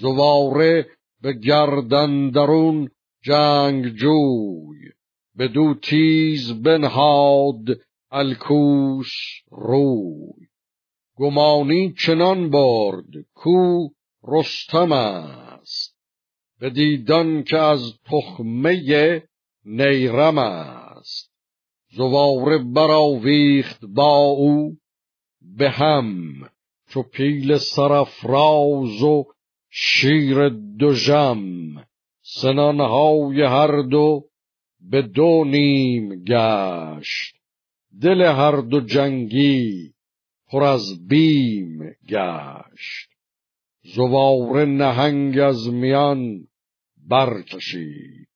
زواره به گردندرون جنگ جوی به دو تیز بنهاد الکوس روی. گمانی چنان برد کو رستم است به دیدن که از تخمه نیرم است. زواره براویخت با او به هم چو پیل سرفراز و شیر دژم سنانهای هر دو به دو نیم گشت. دل هر دو جنگی پر از بیم گشت. زواره نهنگ از میان برکشید.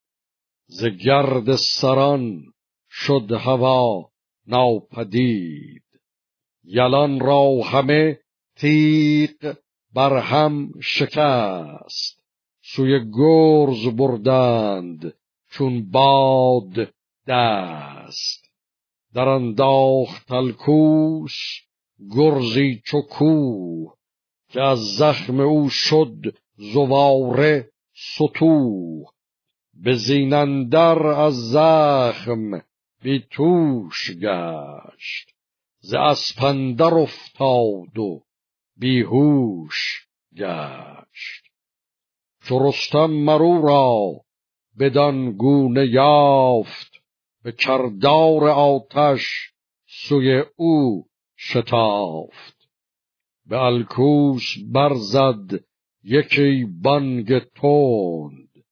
ز گرد سران شد هوا ناپدید. یلان را همه تیغ بر هم شکست سوی گرز بردند چون باد دست. در انداخت الکوس گرزی چو کوه که از زخم او شد زواره ستوه. به زینندر از زخم بی توش گشت ز اسپندر افتاد و بیهوش گشت. چو رستم مرو را بدان گونه یافت به کردار آتش سوی او شتافت. به الکوس برزد یکی بانگ تند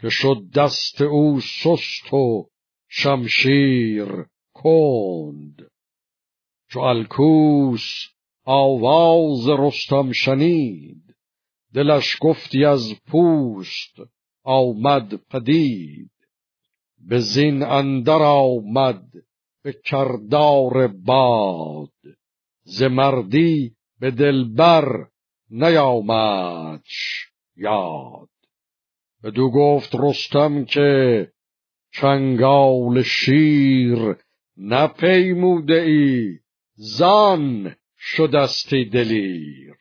که شد دست او سست و شمشیر کند. چو الکوس آواز رستم شنید. دلش گفتی از پوست آمد پدید. به زین اندر آمد به کردار باد. ز مردی به دلبر نیامدش یاد. بدو گفت رستم که چنگال شیر نپیموده ای زان شدستی دلیر.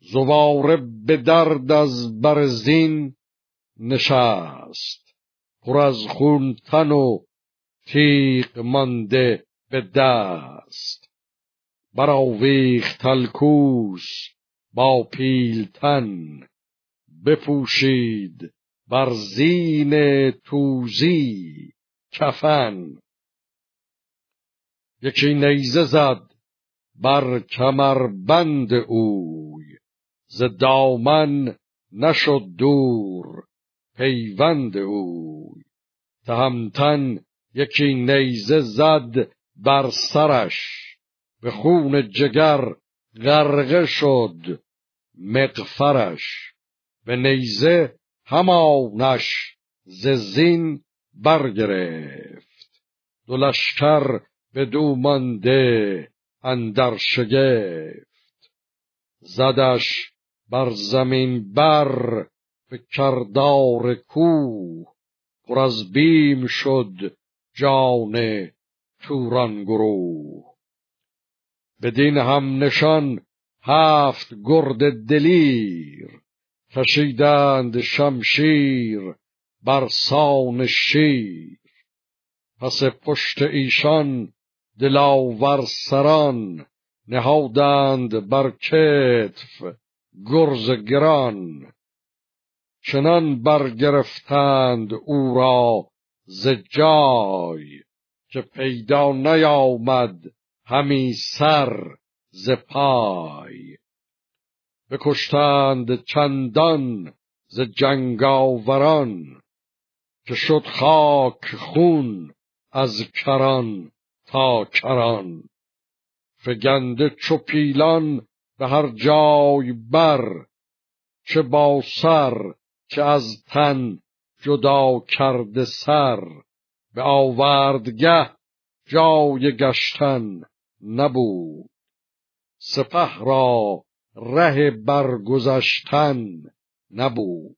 زواره به درد از برزین نشست. پر از خون تن و تیغ مانده به دست. براویخت الکوس با پیلتن بپوشید بر زین توزی کفن. یکی نیزه زد بر کمربند اوی. ز دامن نشد دور پیوند اوی. تهمتن یکی نیزه زد بر سرش. به خون جگر غرقه شد مقفرش به نیزه همانش ز زین برگرفت. دو لشکر بدو مانده اندر شگفت. زدش بر زمین بر به کردار کوه. پر از بیم شد جان توران گروه. بدین هم نشان هفت گرد دلیر. کشیدند شمشیر بر سان شیر. پس پشت ایشان دلاور سران نهادند بر کتف گرز گران. چنان برگرفتند او را ز جای که پیدا نیامد همی سر ز پای. بکشتند چندان ز جنگاوران که شد خاک خون از کران. تا کران فگنده چو پیلان به هر جای بر چه با سر چه از تن جدا کرده سر. به آوردگه جای گشتن نبود. سپه را ره برگذشتن نبود.